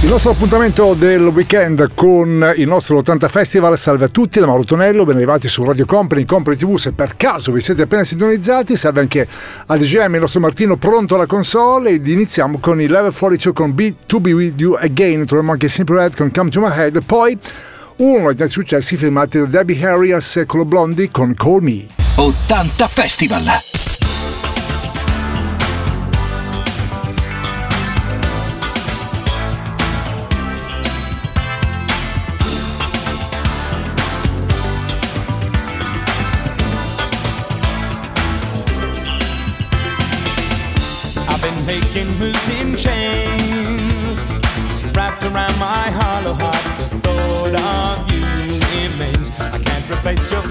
Il nostro appuntamento del weekend con il nostro 80 Festival. Salve a tutti da Mauro Tonello, ben arrivati su Radio Company, Company TV. Se per caso vi siete appena sintonizzati, salve anche a DJM, il nostro Martino pronto alla console. Ed iniziamo con il level 42 con Be To Be With You Again. Troviamo anche Simple Red con Come To My Head. Poi uno dei successi filmati da Debbie Harry al secolo Blondie con Call Me. 80 Festival.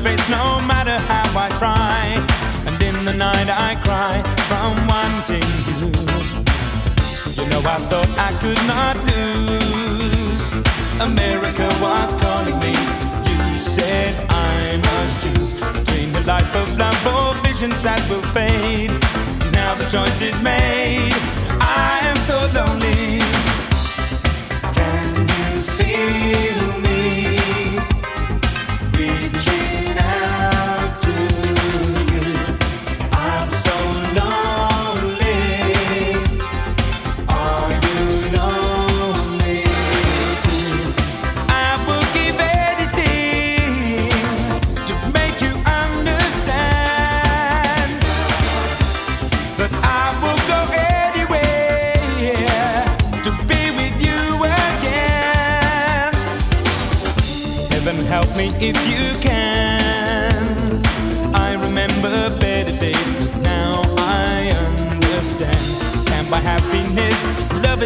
Face, no matter how I try. And in the night I cry from wanting you. You know I thought I could not lose. America was calling me. You said I must choose between the life of love or visions that will fade. Now the choice is made. I am so lonely.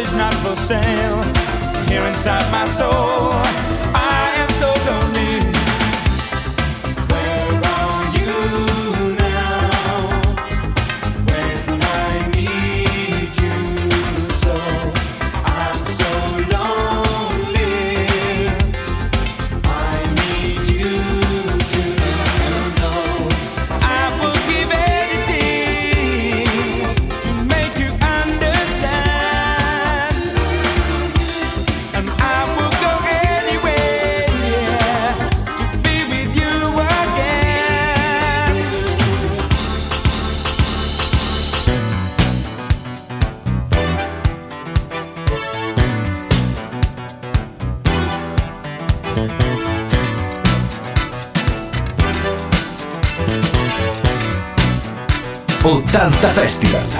Is not for sale. Here inside my soul, I am so lonely. Festival.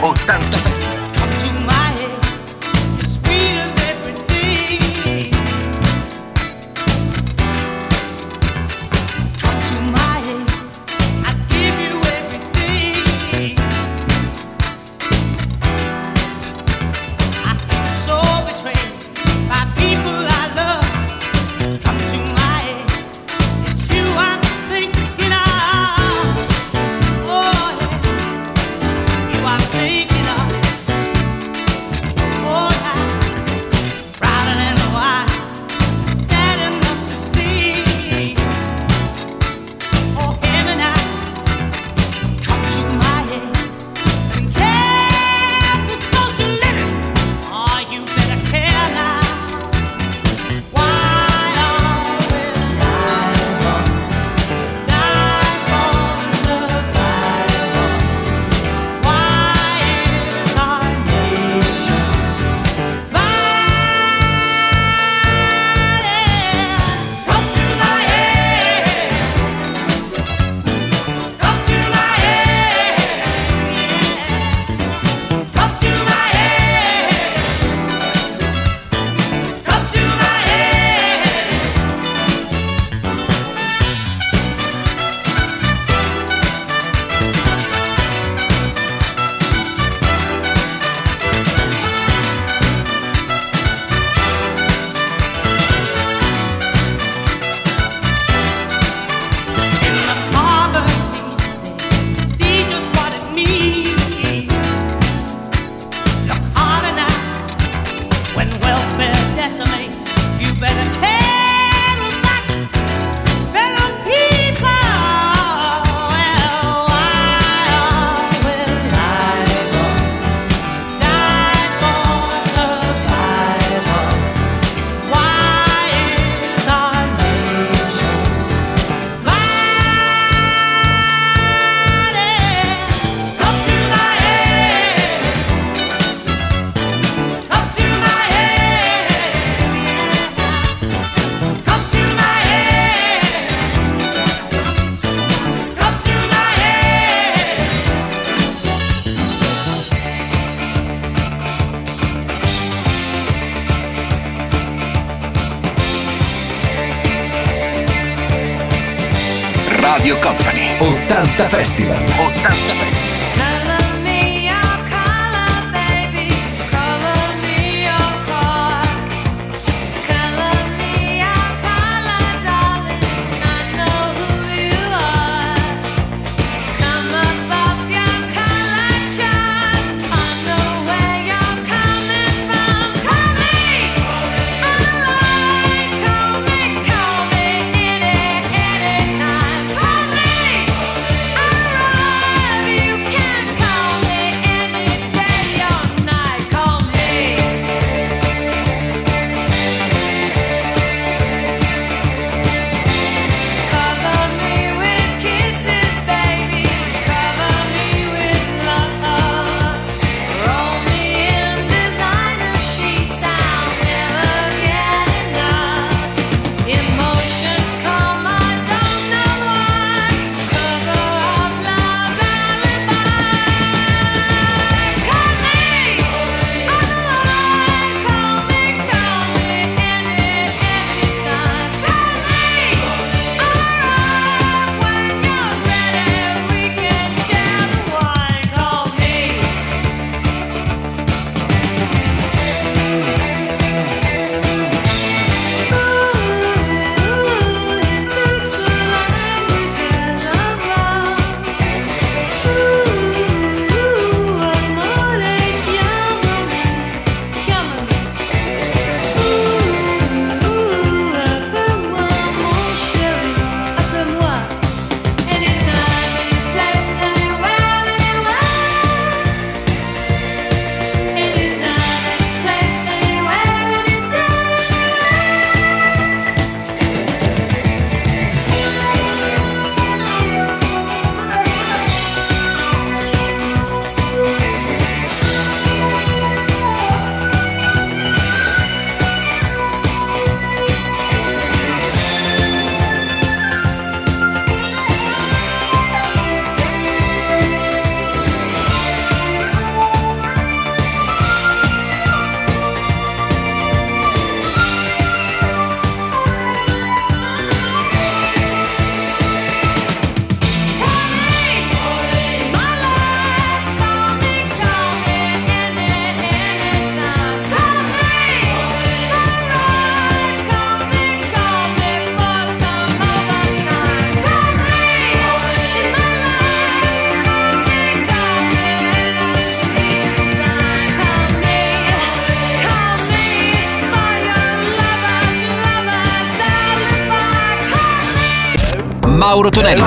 Tonello.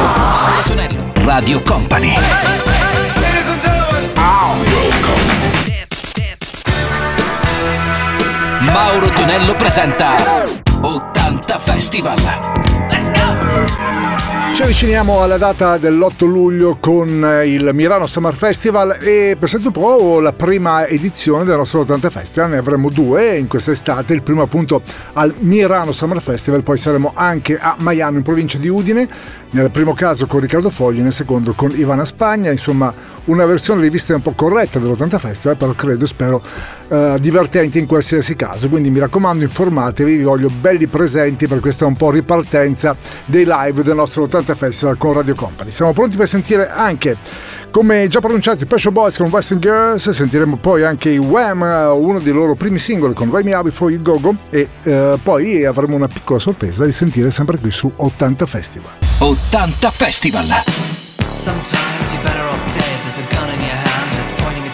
Tonello. Radio Company. Mauro Tonello presenta avviciniamo alla data dell'8 luglio con eh, il Milano Summer Festival e presento un po' la prima edizione del nostro 80 Festival. Ne avremo due in quest'estate, il primo appunto al Milano Summer Festival, poi saremo anche a Maiano in provincia di Udine, nel primo caso con Riccardo Fogli, nel secondo con Ivana Spagna, insomma una versione rivista un po' corretta dell'80 Festival, però credo, spero, eh, divertente in qualsiasi caso. Quindi mi raccomando, informatevi, vi voglio belli presenti per questa un po' ripartenza dei live del nostro 80 Festival con Radio Company. Siamo pronti per sentire anche, come già pronunciato, i Pescio Boys con Western Girls, sentiremo poi anche i Wham, uno dei loro primi singoli con Me Up Before You Go Go e eh, poi avremo una piccola sorpresa da risentire sempre qui su 80 Festival. 80 Festival. Sometimes you're better off dead.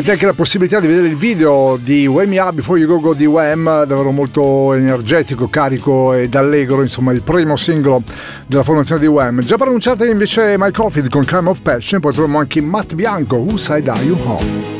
Avete anche la possibilità di vedere il video di Wham Up Before You Go Go di Wham, davvero molto energetico, carico ed allegro, insomma il primo singolo della formazione di Wham. Già pronunciate invece My Coffee con Crime of Passion, poi troviamo anche Matt Bianco, Who Side Are You Home?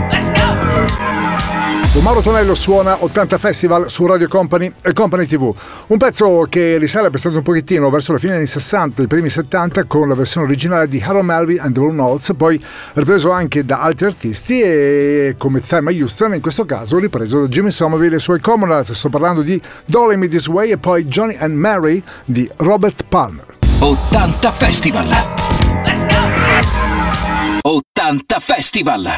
Con Mauro Tonello suona 80 Festival su Radio Company e Company TV. Un pezzo che risale pensato un pochettino verso la fine anni 60, i primi 70 con la versione originale di Harold Melvin and the Blue Notes, poi ripreso anche da altri artisti e come Thelma Houston, in questo caso ripreso da Jimmy Somerville e i suoi Commonwealth. Sto parlando di Dolly Me This Way e poi Johnny and Mary di Robert Palmer. 80 Festival. Let's go! 80 Festival.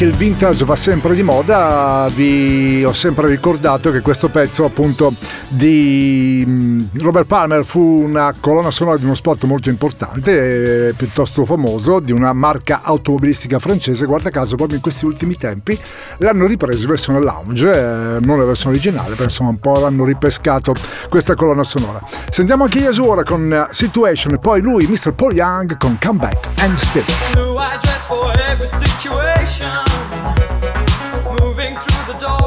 che il vintage va sempre di moda, vi ho sempre ricordato che questo pezzo appunto di mm, Robert Palmer fu una colonna sonora di uno spot molto importante, eh, piuttosto famoso, di una marca automobilistica francese, guarda caso proprio in questi ultimi tempi l'hanno ripreso in versione lounge, eh, non la versione originale, però insomma un po' l'hanno ripescato questa colonna sonora. Sentiamo anche Yesu ora con Situation e poi lui, Mr. Paul Young, con Comeback and Still. Do I dress for every situation? Moving through the door.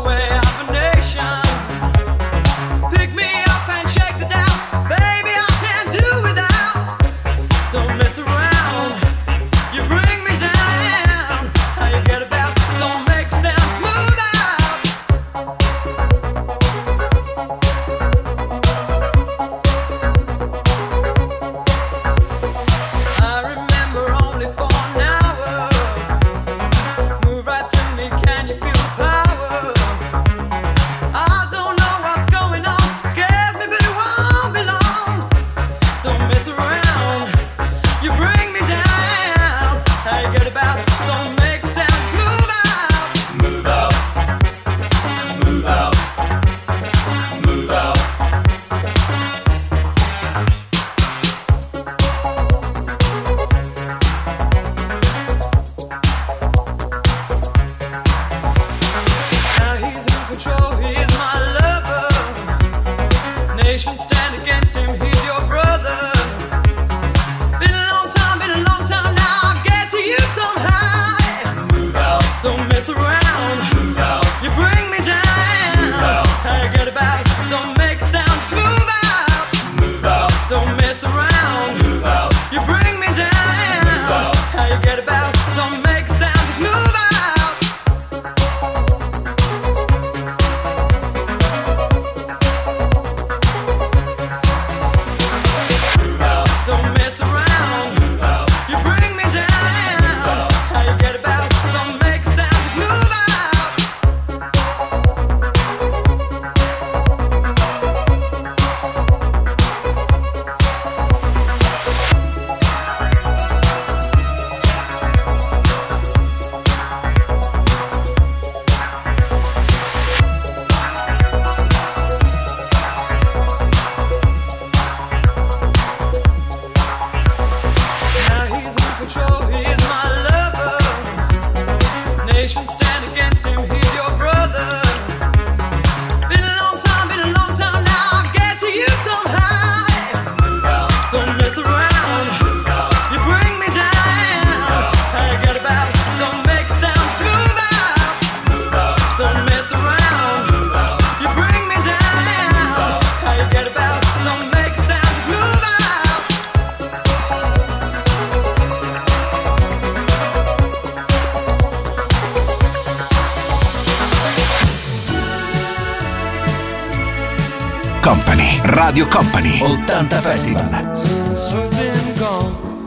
Radio Company 80 Festival. Since you've been gone,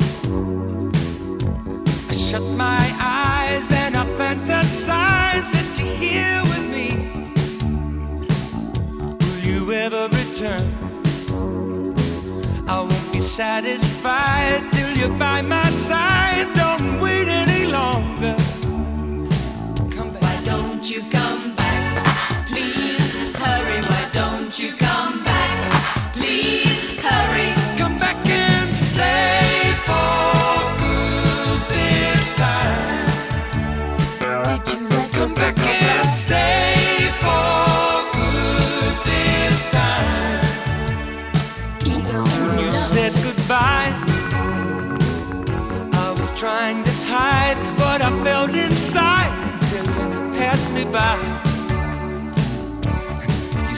I shut my eyes and I fantasize that you're here with me. Will you ever return? I won't be satisfied till you're by my side.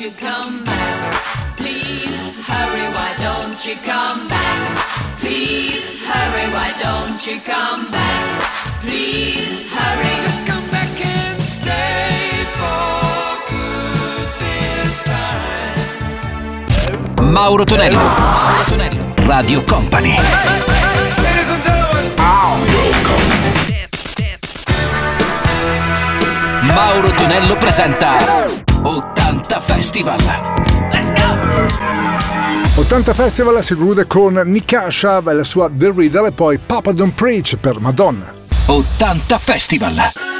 You come back? Please hurry. Why don't you come back? Please hurry. Why don't you come back? Please hurry. Just come back and stay for good this time. Mauro Tonello. Mauro Tonello. Radio Company. Mauro Tonello presenta 80 Festival. 80 Festival si conclude con Nikasha e la sua The Riddle e poi Papa Don't Preach per Madonna. 80 Festival.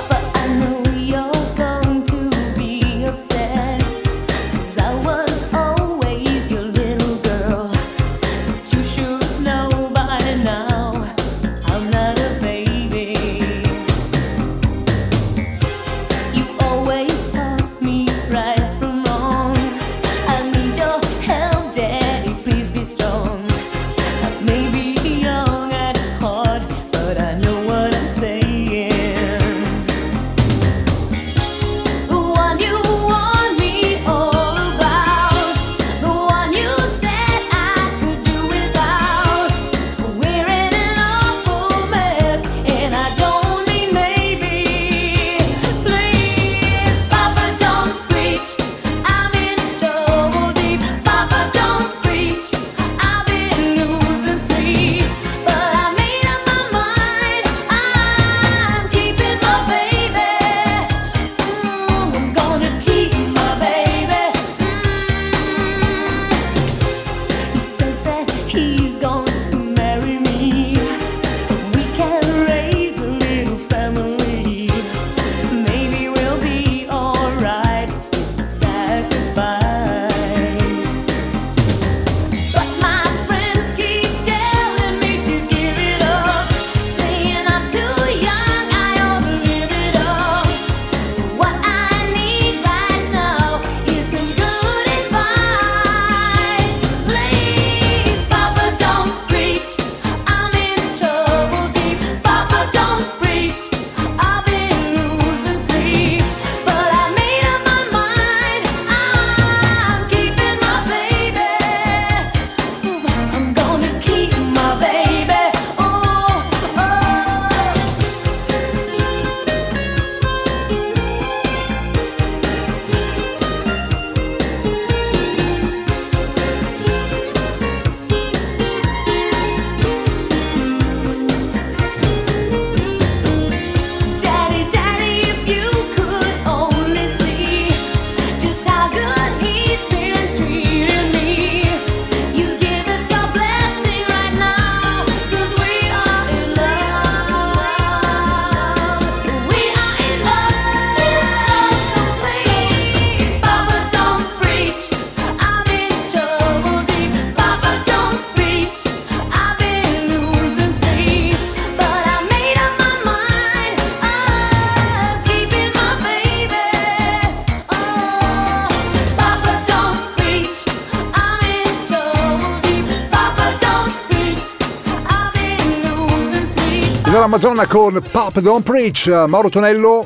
Madonna con Pop Don't Preach, eh, Mauro Tonello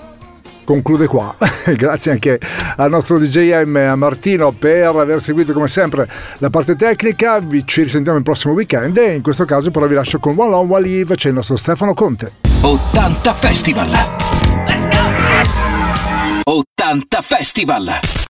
conclude qua. Grazie anche al nostro DJM a eh, Martino per aver seguito come sempre la parte tecnica. Vi ci risentiamo il prossimo weekend e in questo caso però vi lascio con One On One Live, c'è il nostro Stefano Conte. 80 Festival! Let's go! 80 Festival!